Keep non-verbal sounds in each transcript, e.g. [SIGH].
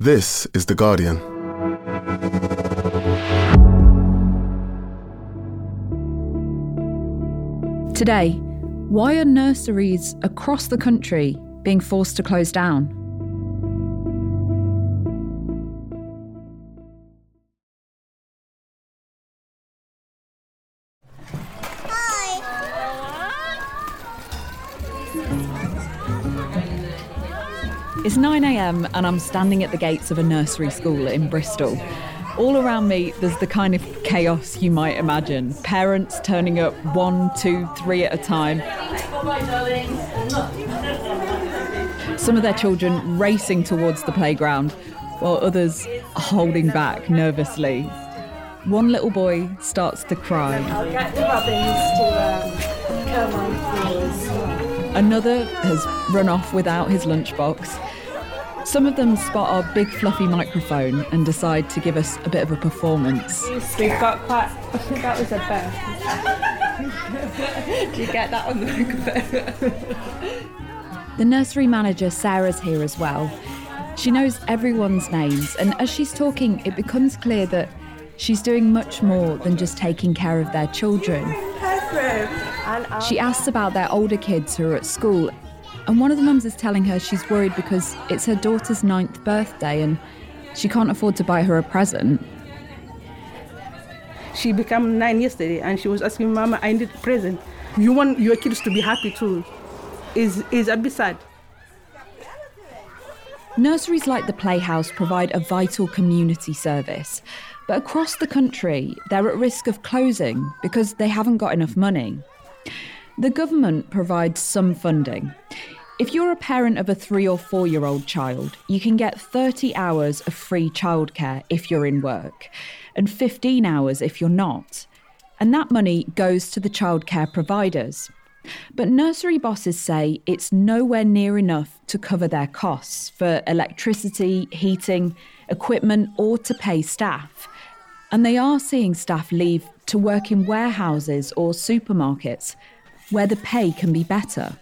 This is The Guardian. Today, why are nurseries across the country being forced to close down? 9am and I'm standing at the gates of a nursery school in Bristol. All around me, there's the kind of chaos you might imagine. Parents turning up one, two, three at a time. Some of their children racing towards the playground, while others are holding back nervously. One little boy starts to cry. I'll get the robins to um, come on floors. Another has run off without his lunchbox. Some of them spot our big fluffy microphone and decide to give us a bit of a performance. We've got quite. that was a bird. [LAUGHS] Do you get that on the microphone? The nursery manager, Sarah's here as well. She knows everyone's names, and as she's talking, it becomes clear that she's doing much more than just taking care of their children. She asks about their older kids who are at school, and one of the mums is telling her she's worried because it's her daughter's ninth birthday and she can't afford to buy her a present. She became nine yesterday and she was asking, Mama, I need a present. You want your kids to be happy too. Is is a bit sad. Nurseries like the Playhouse provide a vital community service, but across the country, they're at risk of closing because they haven't got enough money. The government provides some funding. If you're a parent of a three or four year old child, you can get 30 hours of free childcare if you're in work, and 15 hours if you're not. And that money goes to the childcare providers. But nursery bosses say it's nowhere near enough to cover their costs for electricity, heating, equipment, or to pay staff. And they are seeing staff leave to work in warehouses or supermarkets where the pay can be better.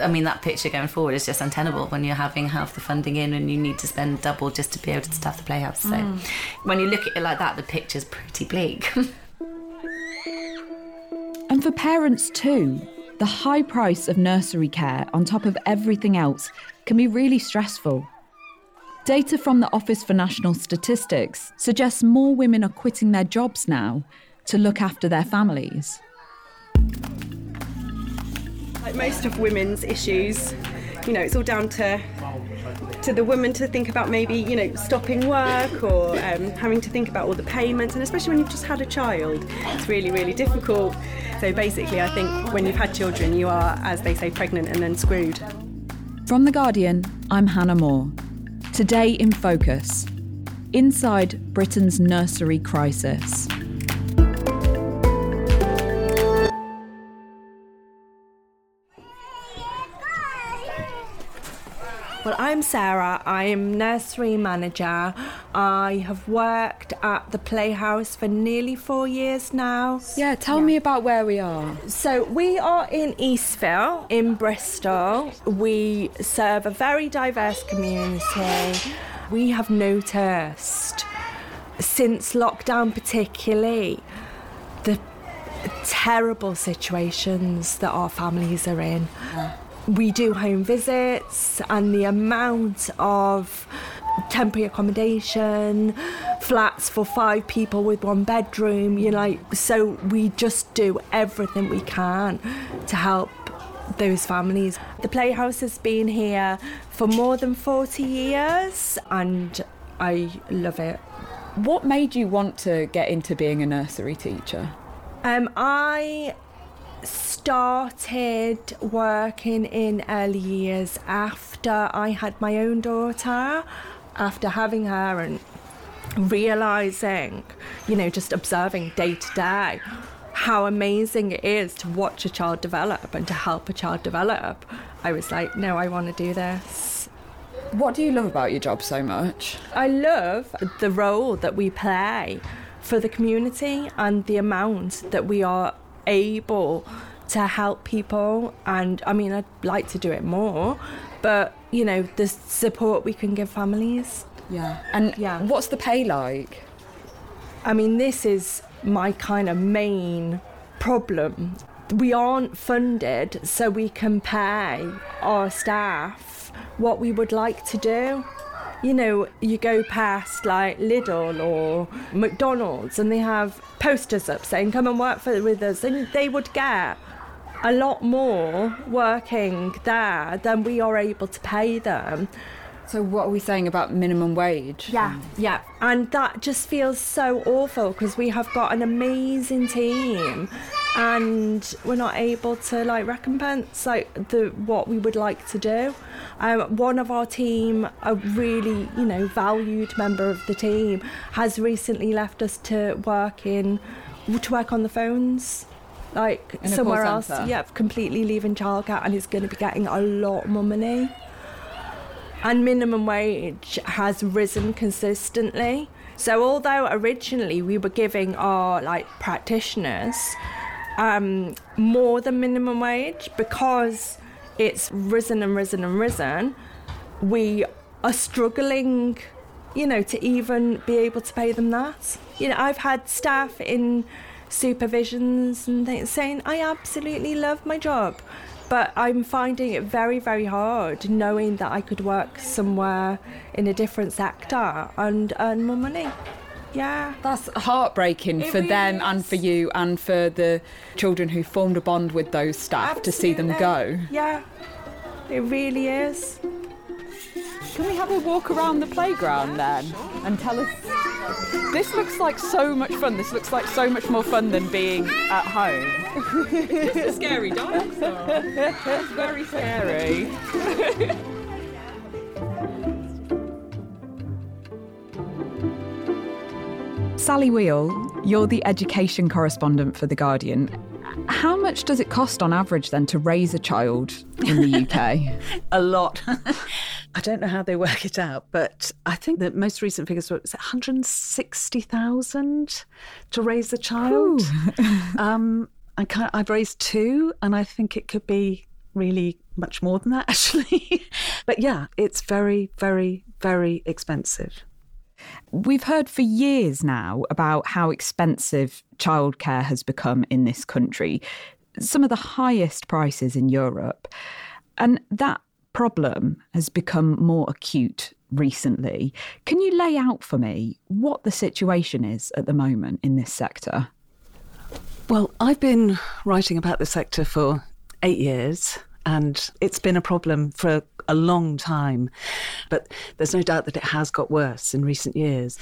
I mean, that picture going forward is just untenable when you're having half the funding in and you need to spend double just to be able to staff the playhouse. So mm. when you look at it like that, the picture's pretty bleak. [LAUGHS] And for parents too, the high price of nursery care on top of everything else can be really stressful. Data from the Office for National Statistics suggests more women are quitting their jobs now to look after their families. Like most of women's issues, you know, it's all down to to the woman to think about maybe you know stopping work or um, having to think about all the payments, and especially when you've just had a child, it's really really difficult. So basically, I think when you've had children, you are, as they say, pregnant and then screwed. From The Guardian, I'm Hannah Moore. Today in Focus Inside Britain's Nursery Crisis. Well, I'm Sarah. I am nursery manager. I have worked at the Playhouse for nearly four years now. Yeah, tell me about where we are. So we are in Eastville in Bristol. We serve a very diverse community. We have noticed since lockdown, particularly, the terrible situations that our families are in. We do home visits, and the amount of temporary accommodation, flats for five people with one bedroom, you know, so we just do everything we can to help those families. The Playhouse has been here for more than 40 years, and I love it. What made you want to get into being a nursery teacher? Um, I started working in early years after I had my own daughter, after having her and realizing, you know, just observing day to day how amazing it is to watch a child develop and to help a child develop. I was like, no, I want to do this. What do you love about your job so much? I love the role that we play for the community and the amount that we are able to help people. And I mean, I'd like to do it more, but you know, the support we can give families. Yeah. And Yeah. what's the pay like? I mean, this is my kind of main problem. We aren't funded so we can pay our staff what we would like to do. You know, you go past like Lidl or McDonald's and they have posters up saying, come and work for, with us, and they would get a lot more working there than we are able to pay them. So what are we saying about minimum wage? Yeah, yeah. And that just feels so awful because we have got an amazing team and we're not able to like recompense like the what we would like to do. Um, one of our team, a really you know valued member of the team, has recently left us to work in to work on the phones. Like somewhere else, yeah, completely leaving childcare, and is going to be getting a lot more money and minimum wage has risen consistently. So although originally we were giving our like practitioners um, more than minimum wage because it's risen and risen and risen, we are struggling, you know, to even be able to pay them that. You know, I've had staff in supervisions and saying, I absolutely love my job. But I'm finding it very, very hard knowing that I could work somewhere in a different sector and earn more money. Yeah. That's heartbreaking It for them really and for you and for the children who formed a bond with those staff to see them go. Yeah. It really is. Can we have a walk around the playground then and tell us? This looks like so much fun. This looks like so much more fun than being at home. [LAUGHS] it's a scary dinosaur. It's very scary. [LAUGHS] Sally Weale, you're the education correspondent for The Guardian. How much does it cost on average then to raise a child in the UK? [LAUGHS] a lot. [LAUGHS] I don't know how they work it out, but I think the most recent figures were was 160,000 to raise a child. [LAUGHS] um, I can't, I've raised two, and I think it could be really much more than that, actually. but yeah, it's very, very, very expensive. We've heard for years now about how expensive childcare has become in this country, some of the highest prices in Europe. And that problem has become more acute recently. Can you lay out for me what the situation is at the moment in this sector? Well, I've been writing about the sector for eight years, and it's been a problem for a long time. But there's no doubt that it has got worse in recent years.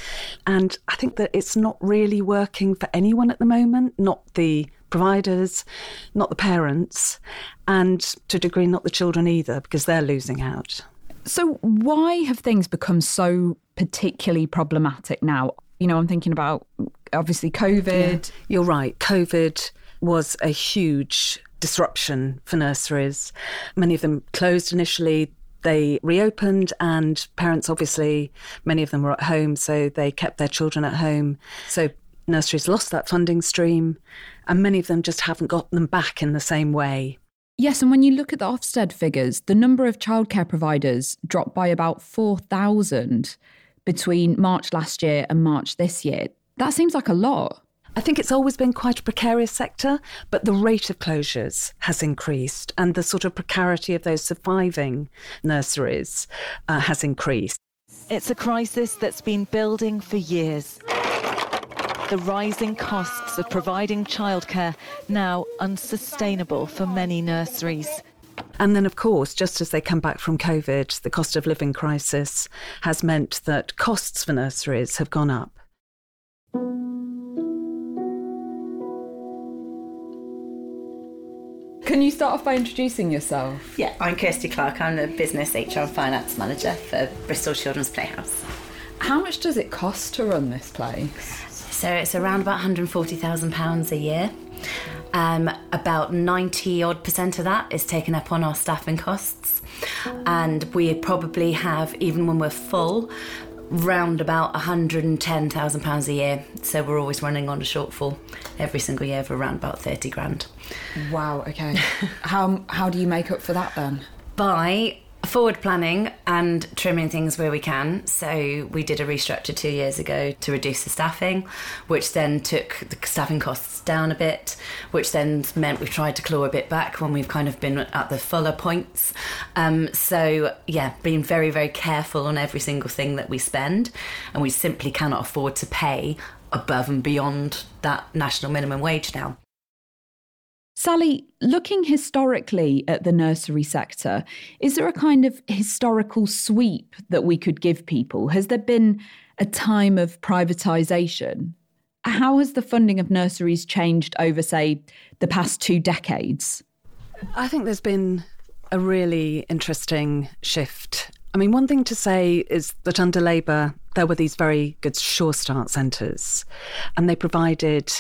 And I think that it's not really working for anyone at the moment, not the providers, not the parents, and to a degree, not the children either, because they're losing out. So, why have things become so particularly problematic now? You know, I'm thinking about obviously COVID. You're right. COVID was a huge disruption for nurseries. Many of them closed initially. They reopened, and parents obviously, many of them were at home, so they kept their children at home. So nurseries lost that funding stream, and many of them just haven't got them back in the same way. Yes, and when you look at the Ofsted figures, the number of childcare providers dropped by about 4,000 between March last year and March this year. That seems like a lot. I think it's always been quite a precarious sector, but the rate of closures has increased and the sort of precarity of those surviving nurseries uh, has increased. It's a crisis that's been building for years. The rising costs of providing childcare now unsustainable for many nurseries. And then, of course, just as they come back from COVID, the cost of living crisis has meant that costs for nurseries have gone up. Can you start off by introducing yourself? Yeah, I'm Kirsty Clark. I'm the business HR and finance manager for Bristol Children's Playhouse. How much does it cost to run this place? So it's around about £140,000 a year. Um, about 90 odd percent of that is taken up on our staffing costs. And we probably have, even when we're full, round about £110,000 a year. So we're always running on a shortfall every single year of around about 30 grand. Wow, okay. [LAUGHS] how how do you make up for that then? By Forward planning and trimming things where we can. So we did a restructure two years ago to reduce the staffing, which then took the staffing costs down a bit, which then meant we've tried to claw a bit back when we've kind of been at the fuller points. Um, so yeah, being very very careful on every single thing that we spend, and we simply cannot afford to pay above and beyond that national minimum wage now. Sally, looking historically at the nursery sector, is there a kind of historical sweep that we could give people? Has there been a time of privatisation? How has the funding of nurseries changed over, say, the past two decades? I think there's been a really interesting shift. I mean, one thing to say is that under Labour, there were these very good Sure Start centres, and they provided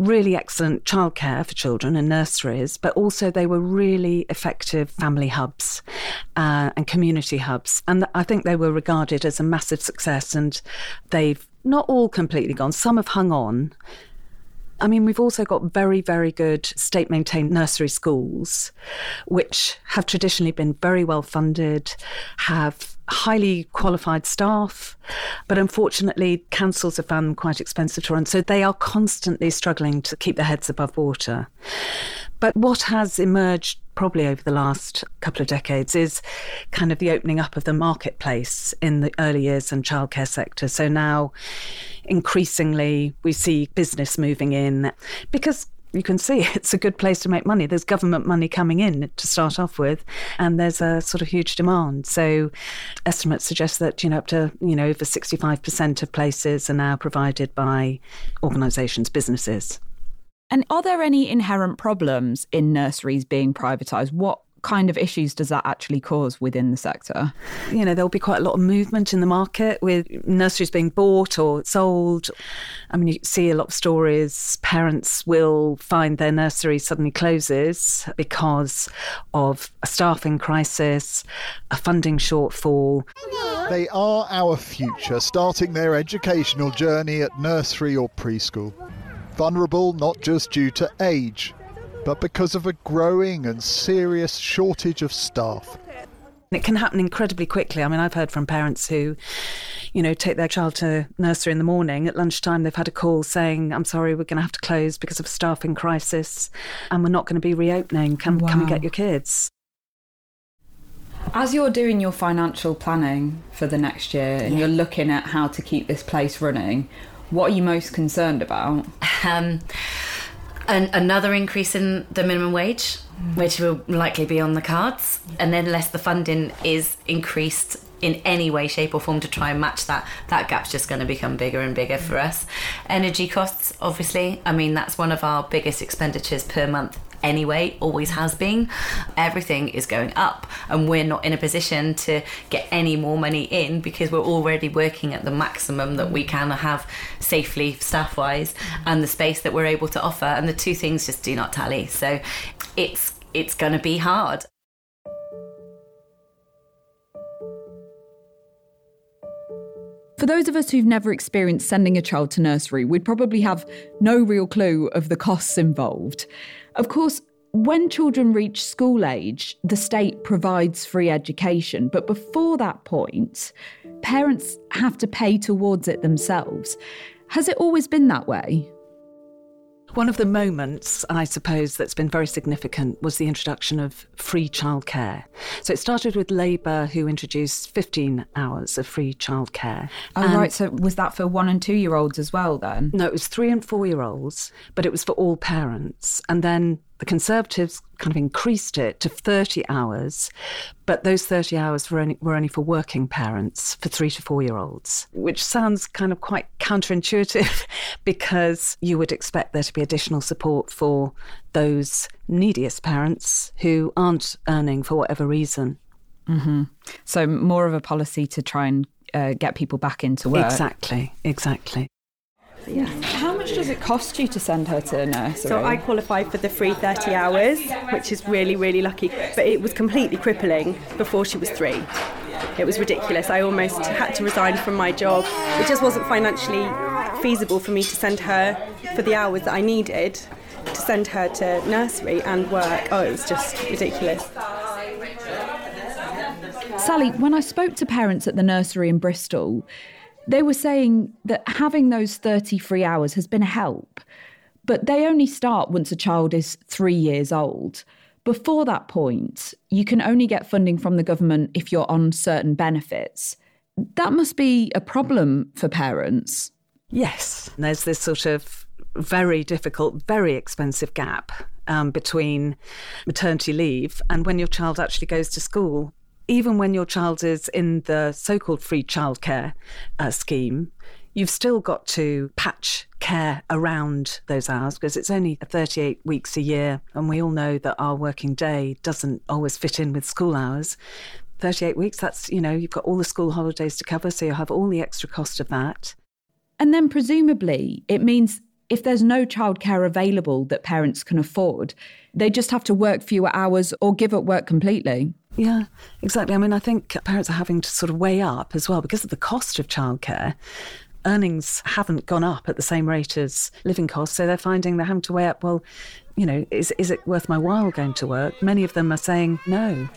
really excellent childcare for children and nurseries, but also they were really effective family hubs uh, and community hubs. And I think they were regarded as a massive success, and they've not all completely gone. Some have hung on. I mean, we've also got very, very good state maintained nursery schools, which have traditionally been very well funded, have highly qualified staff, but unfortunately, councils have found them quite expensive to run. So they are constantly struggling to keep their heads above water. But what has emerged probably over the last couple of decades is kind of the opening up of the marketplace in the early years and childcare sector. So now increasingly we see business moving in because you can see [LAUGHS] it's a good place to make money. There's government money coming in to start off with, and there's a sort of huge demand. So estimates suggest that you know up to you know over 65% of places are now provided by organisations, businesses. And are there any inherent problems in nurseries being privatised? What kind of issues does that actually cause within the sector? You know, there'll be quite a lot of movement in the market with nurseries being bought or sold. I mean, you see a lot of stories. Parents will find their nursery suddenly closes because of a staffing crisis, a funding shortfall. They are our future, starting their educational journey at nursery or preschool. Vulnerable not just due to age, but because of a growing and serious shortage of staff. It can happen incredibly quickly. I mean, I've heard from parents who, you know, take their child to nursery in the morning. At lunchtime, they've had a call saying, I'm sorry, we're going to have to close because of a staffing crisis and we're not going to be reopening. Come, wow. come and get your kids. As you're doing your financial planning for the next year and yeah. you're looking at how to keep this place running, what are you most concerned about? Um, an, another increase in the minimum wage, mm. which will likely be on the cards, and then unless the funding is increased in any way, shape, or form to try and match that, that gap's just going to become bigger and bigger for mm. us. Energy costs, obviously, I mean, that's one of our biggest expenditures per month anyway, always has been. Everything is going up, and we're not in a position to get any more money in because we're already working at the maximum that we can have safely, staff wise, and the space that we're able to offer. And the two things just do not tally. So it's it's going to be hard. For those of us who've never experienced sending a child to nursery, we'd probably have no real clue of the costs involved. Of course, when children reach school age, the state provides free education, but before that point, parents have to pay towards it themselves. Has it always been that way? One of the moments, I suppose, that's been very significant was the introduction of free childcare. So it started with Labour, who introduced 15 hours of free childcare. Oh, and right. So was that for one and two year olds as well, then? No, it was three and four year olds, but it was for all parents. And then the Conservatives kind of increased it to 30 hours, but those 30 hours were only, were only for working parents, for three to four year olds, which sounds kind of quite counterintuitive [LAUGHS] because you would expect there to be additional support for those neediest parents who aren't earning for whatever reason. Mm-hmm. So, more of a policy to try and uh, get people back into work. Exactly, exactly. Yeah. How much does it cost you to send her to a nursery? So I qualified for the free 30 hours, which is really, really lucky. But it was completely crippling before she was three. It was ridiculous. I almost had to resign from my job. It just wasn't financially feasible for me to send her for the hours that I needed to send her to nursery and work. Oh, it was just ridiculous. Sally, when I spoke to parents at the nursery in Bristol, they were saying that having those 30 free hours has been a help, but they only start once a child is three years old. Before that point, you can only get funding from the government if you're on certain benefits. That must be a problem for parents. Yes, there's this sort of very difficult, very expensive gap um, between maternity leave and when your child actually goes to school. Even when your child is in the so called free childcare uh, scheme, you've still got to patch care around those hours because it's only 38 weeks a year. And we all know that our working day doesn't always fit in with school hours. 38 weeks, that's, you know, you've got all the school holidays to cover, so you'll have all the extra cost of that. And then presumably it means if there's no childcare available that parents can afford, they just have to work fewer hours or give up work completely. Yeah, exactly. I mean, I think parents are having to sort of weigh up as well because of the cost of childcare. Earnings haven't gone up at the same rate as living costs, so they're finding they're having to weigh up. Well, you know, is is it worth my while going to work? Many of them are saying no.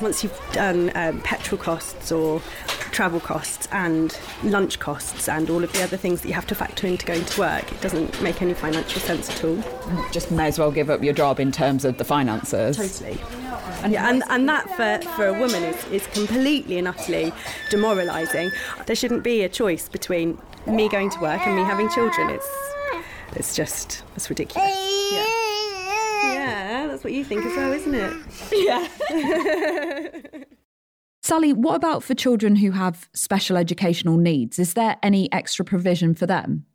Once you've done um, petrol costs or travel costs and lunch costs and all of the other things that you have to factor into going to work, it doesn't make any financial sense at all. Just may as well give up your job in terms of the finances. Totally. And, yeah, and, and that for, for a woman is, is completely and utterly demoralising. There shouldn't be a choice between me going to work and me having children. It's it's just it's ridiculous. Yeah. [LAUGHS] Yeah, that's what you think as well, isn't it? Yeah. [LAUGHS] Sally, what about for children who have special educational needs? Is there any extra provision for them?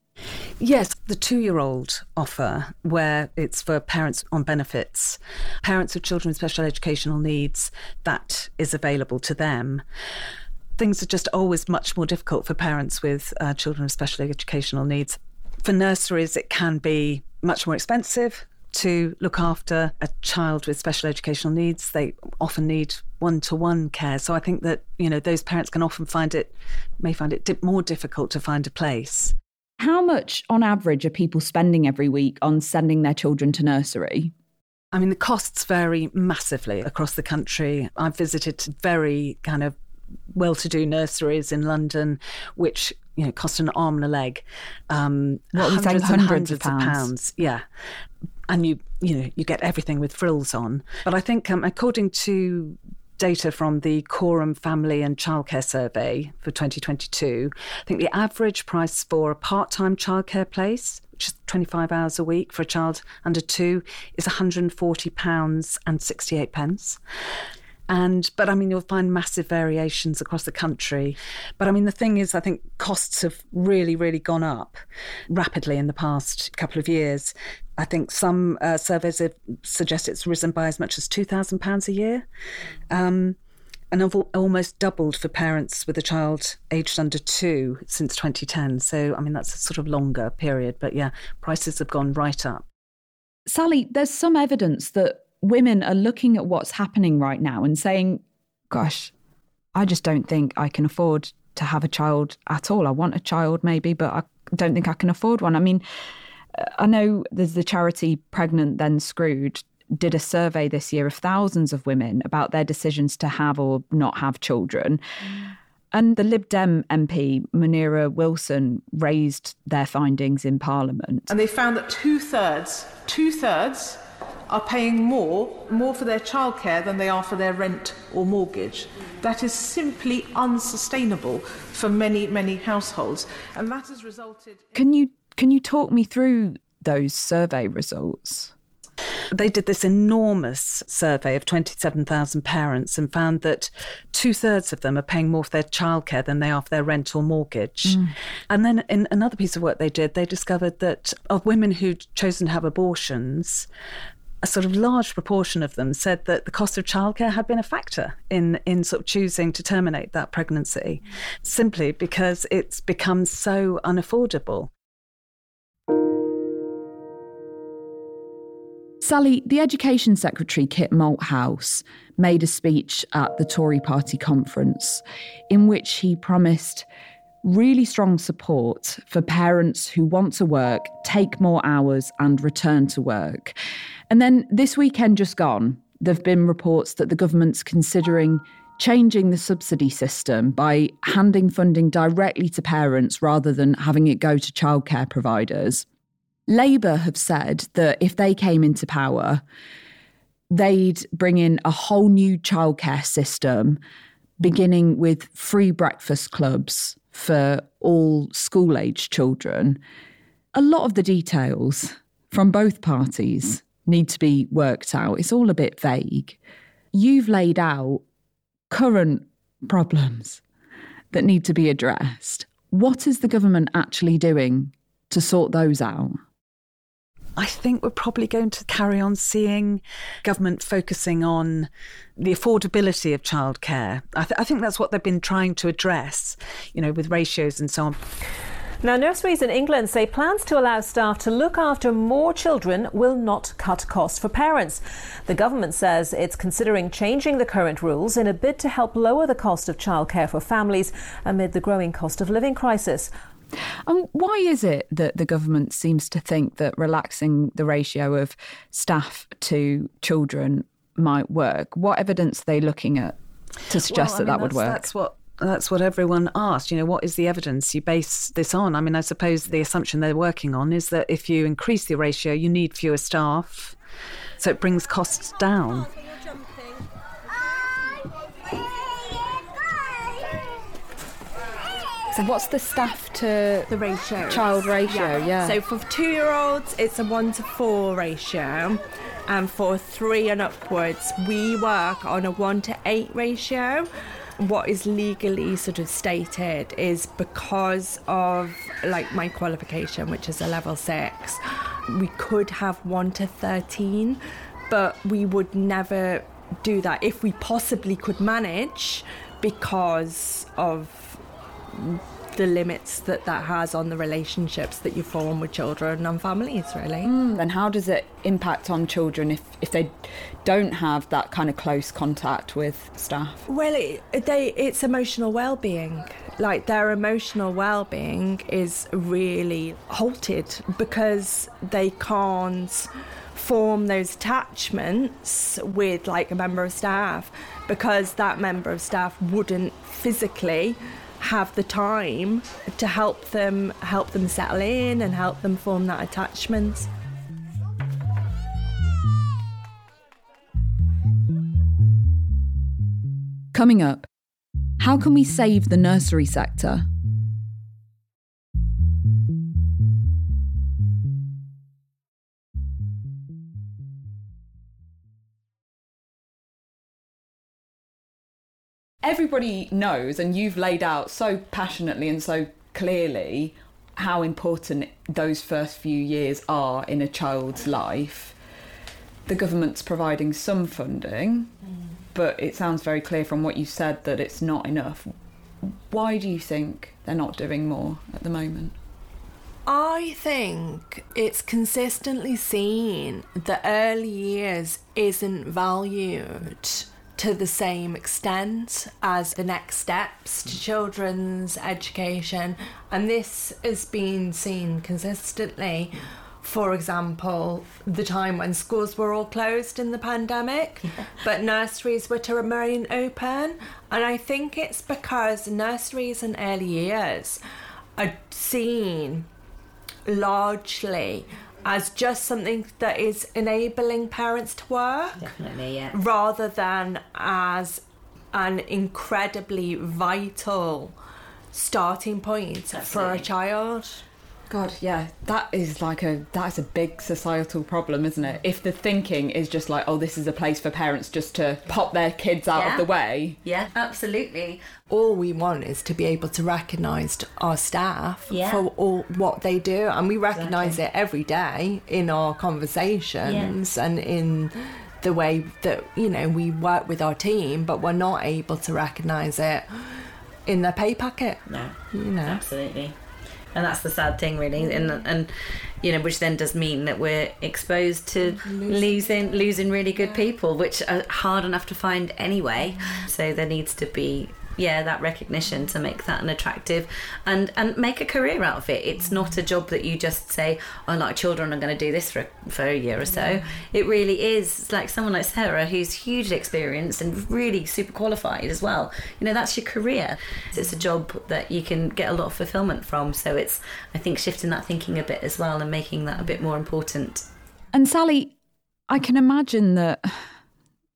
Yes, the two year old offer, where it's for parents on benefits, parents of children with special educational needs, that is available to them. Things are just always much more difficult for parents with uh, children with special educational needs. For nurseries, it can be much more expensive to look after a child with special educational needs. They often need one to one care. So I think that, you know, those parents can often find it, may find it more difficult to find a place. How much on average are people spending every week on sending their children to nursery? I mean, the costs vary massively across the country. I've visited very kind of well to do nurseries in London, which you know cost an arm and a leg. Um, what hundreds, hundreds, hundreds of pounds. pounds. Yeah and you you know you get everything with frills on. But I think um, according to data from the Coram Family and Childcare Survey for 2022, I think the average price for a part-time childcare place, which is 25 hours a week for a child under two, is 140 pounds and 68 pence. And but I mean you'll find massive variations across the country. But I mean the thing is I think costs have really really gone up rapidly in the past couple of years. I think some uh, surveys have suggest it's risen by as much as two thousand pounds a year. Um, and have almost doubled for parents with a child aged under two since 2010. So, I mean, that's a sort of longer period, but yeah, prices have gone right up. Sally, there's some evidence that women are looking at what's happening right now and saying, gosh, I just don't think I can afford to have a child at all. I want a child maybe, but I don't think I can afford one. I mean, uh, I know there's the charity Pregnant Then Screwed did a survey this year of thousands of women about their decisions to have or not have children. Mm. And the Lib Dem MP, Munira Wilson, raised their findings in Parliament. And they found that two thirds, two thirds are paying more, more for their childcare than they are for their rent or mortgage. That is simply unsustainable for many, many households. And that has resulted. Can you can you talk me through those survey results? They did this enormous survey of 27,000 parents and found that two thirds of them are paying more for their childcare than they are for their rent or mortgage. Mm. And then in another piece of work they did, they discovered that of women who'd chosen to have abortions, a sort of large proportion of them said that the cost of childcare had been a factor in in sort of choosing to terminate that pregnancy, simply because it's become so unaffordable. Sally, the Education Secretary Kit Malthouse made a speech at the Tory party conference in which he promised really strong support for parents who want to work, take more hours, and return to work. And then this weekend just gone, there have been reports that the government's considering changing the subsidy system by handing funding directly to parents rather than having it go to childcare providers. Labour have said that if they came into power, they'd bring in a whole new childcare system, beginning with free breakfast clubs for all school age children. A lot of the details from both parties need to be worked out. It's all a bit vague. You've laid out current problems that need to be addressed. What is the government actually doing to sort those out? I think we're probably going to carry on seeing government focusing on the affordability of childcare. I, th- I think that's what they've been trying to address, you know, with ratios and so on. Now, nurseries in England say plans to allow staff to look after more children will not cut costs for parents. The government says it's considering changing the current rules in a bid to help lower the cost of childcare for families amid the growing cost of living crisis. And why is it that the government seems to think that relaxing the ratio of staff to children might work? What evidence are they looking at to suggest well, that mean, that would work? That's what that's what everyone asked. You know, what is the evidence you base this on? I mean, I suppose the assumption they're working on is that if you increase the ratio, you need fewer staff, so it brings costs down. So, what's the staff to the ratio child ratio? Yeah. yeah. So for two-year-olds, it's a one to four ratio, and for three and upwards, we work on a one to eight ratio what is legally sort of stated is because of like my qualification, which is a level six, we could have one to 13, but we would never do that if we possibly could manage because of the limits that that has on the relationships that you form with children and families really. Mm, and how does it impact on children if, if they don't have that kind of close contact with staff? Well it, they it's emotional well-being. Like their emotional well-being is really halted because they can't form those attachments with like a member of staff because that member of staff wouldn't physically have the time to help them help them settle in and help them form that attachment. Coming up, how can we save the nursery sector? Everybody knows, and you've laid out so passionately and so clearly how important those first few years are in a child's life. The government's providing some funding, mm. but it sounds very clear from what you said that it's not enough. Why do you think they're not doing more at the moment? I think it's consistently seen that early years isn't valued to the same extent as the next steps to children's education. And this has been seen consistently. For example, the time when schools were all closed in the pandemic, [LAUGHS] but nurseries were to remain open. And I think it's because nurseries and early years are seen largely as just something that is enabling parents to work. Definitely, yeah. Rather than as an incredibly vital starting point Absolutely. for a child. God, yeah, that is like a that's a big societal problem, isn't it? If the thinking is just like, oh, this is a place for parents just to pop their kids out yeah. of the way. Yeah, absolutely. All we want is to be able to recognise our staff yeah. for all what they do, and we recognise exactly. it every day in our conversations yeah. and in the way that you know we work with our team, but we're not able to recognise it in their pay packet. No, you know, absolutely and that's the sad thing really. And mm-hmm. and you know which then does mean that we're exposed to mm-hmm. losing losing really good people which are hard enough to find anyway. Mm-hmm. So there needs to be yeah that recognition to make that an attractive and and make a career out of it. It's mm. not a job that you just say oh like children are going to do this for for a year or so. Mm. It really is. It's like someone like Sarah who's hugely experienced and really super qualified as well. You know that's your career. It's a mm. job that you can get a lot of fulfillment from. So it's I think shifting that thinking a bit as well and making that a bit more important. And Sally, I can imagine that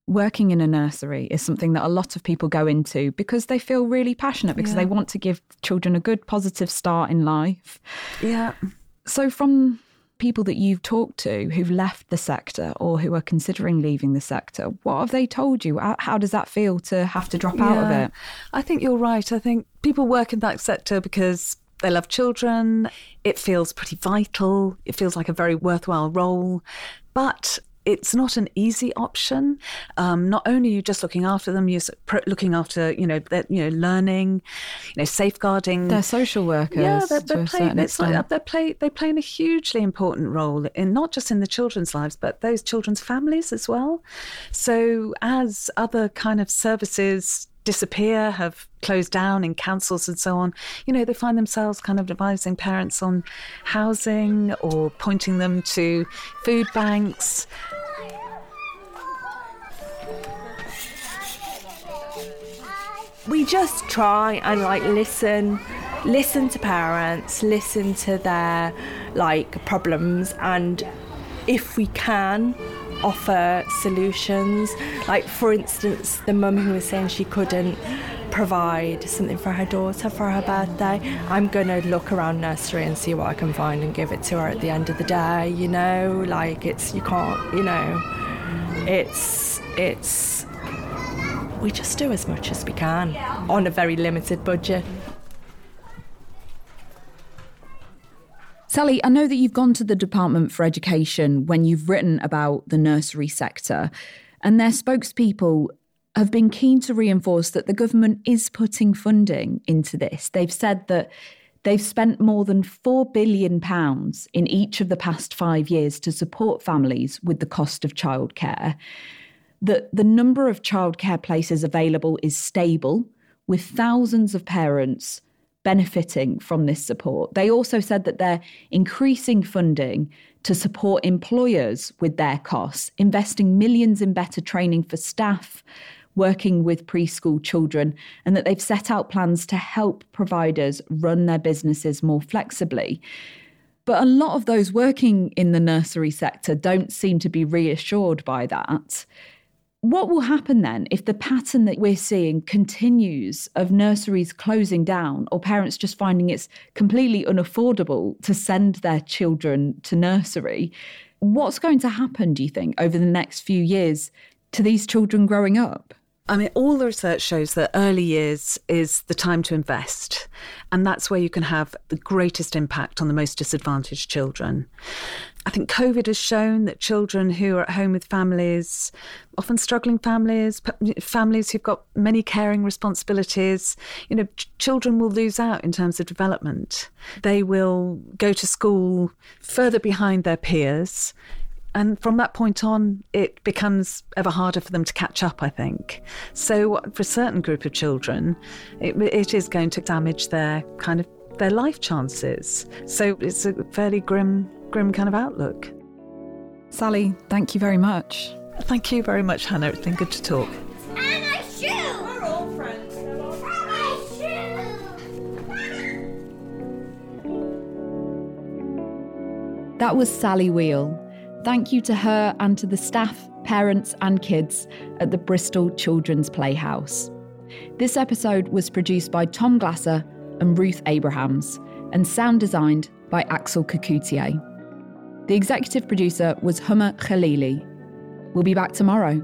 working in a nursery is something that a lot of people go into because they feel really passionate because Yeah. they want to give children a good positive start in life. Yeah. So from people that you've talked to who've left the sector or who are considering leaving the sector, what have they told you? How, how does that feel to have to drop out of it? I think you're right. I think people work in that sector because they love children. It feels pretty vital. It feels like a very worthwhile role. But it's not an easy option. Um, not only are you just looking after them, you're looking after, you know, their, you know, learning, you know, safeguarding. They're social workers Yeah, they're, they're playing. It's like, extent. they play. They play a hugely important role in not just in the children's lives, but those children's families as well. So as other kind of services disappear, have closed down in councils and so on, you know, they find themselves kind of advising parents on housing or pointing them to food banks. we just try and like listen listen to parents listen to their like problems and if we can offer solutions like for instance the mum who was saying she couldn't provide something for her daughter for her birthday i'm going to look around nursery and see what i can find and give it to her at the end of the day you know like it's you can't you know it's it's we just do as much as we can on a very limited budget. Sally, I know that you've gone to the Department for Education when you've written about the nursery sector, and their spokespeople have been keen to reinforce that the government is putting funding into this. They've said that they've spent more than £4 billion in each of the past five years to support families with the cost of childcare. That the number of childcare places available is stable, with thousands of parents benefiting from this support. They also said that they're increasing funding to support employers with their costs, investing millions in better training for staff working with preschool children, and that they've set out plans to help providers run their businesses more flexibly. But a lot of those working in the nursery sector don't seem to be reassured by that. What will happen then if the pattern that we're seeing continues of nurseries closing down or parents just finding it's completely unaffordable to send their children to nursery? What's going to happen, do you think, over the next few years to these children growing up? I mean, all the research shows that early years is the time to invest, and that's where you can have the greatest impact on the most disadvantaged children. I think COVID has shown that children who are at home with families, often struggling families, families who've got many caring responsibilities, you know, ch- children will lose out in terms of development. They will go to school further behind their peers. And from that point on, it becomes ever harder for them to catch up, I think. So, for a certain group of children, it, it is going to damage their kind of their life chances. So, it's a fairly grim, grim kind of outlook. Sally, thank you very much. Thank you very much, Hannah. It's been good to talk. And my shoe! We're all friends. And my shoe! That was Sally Weale. Thank you to her and to the staff, parents, and kids at the Bristol Children's Playhouse. This episode was produced by Tom Glasser and Ruth Abrahams and sound designed by Axel Kacoutié. The executive producer was Homa Khaleeli. We'll be back tomorrow.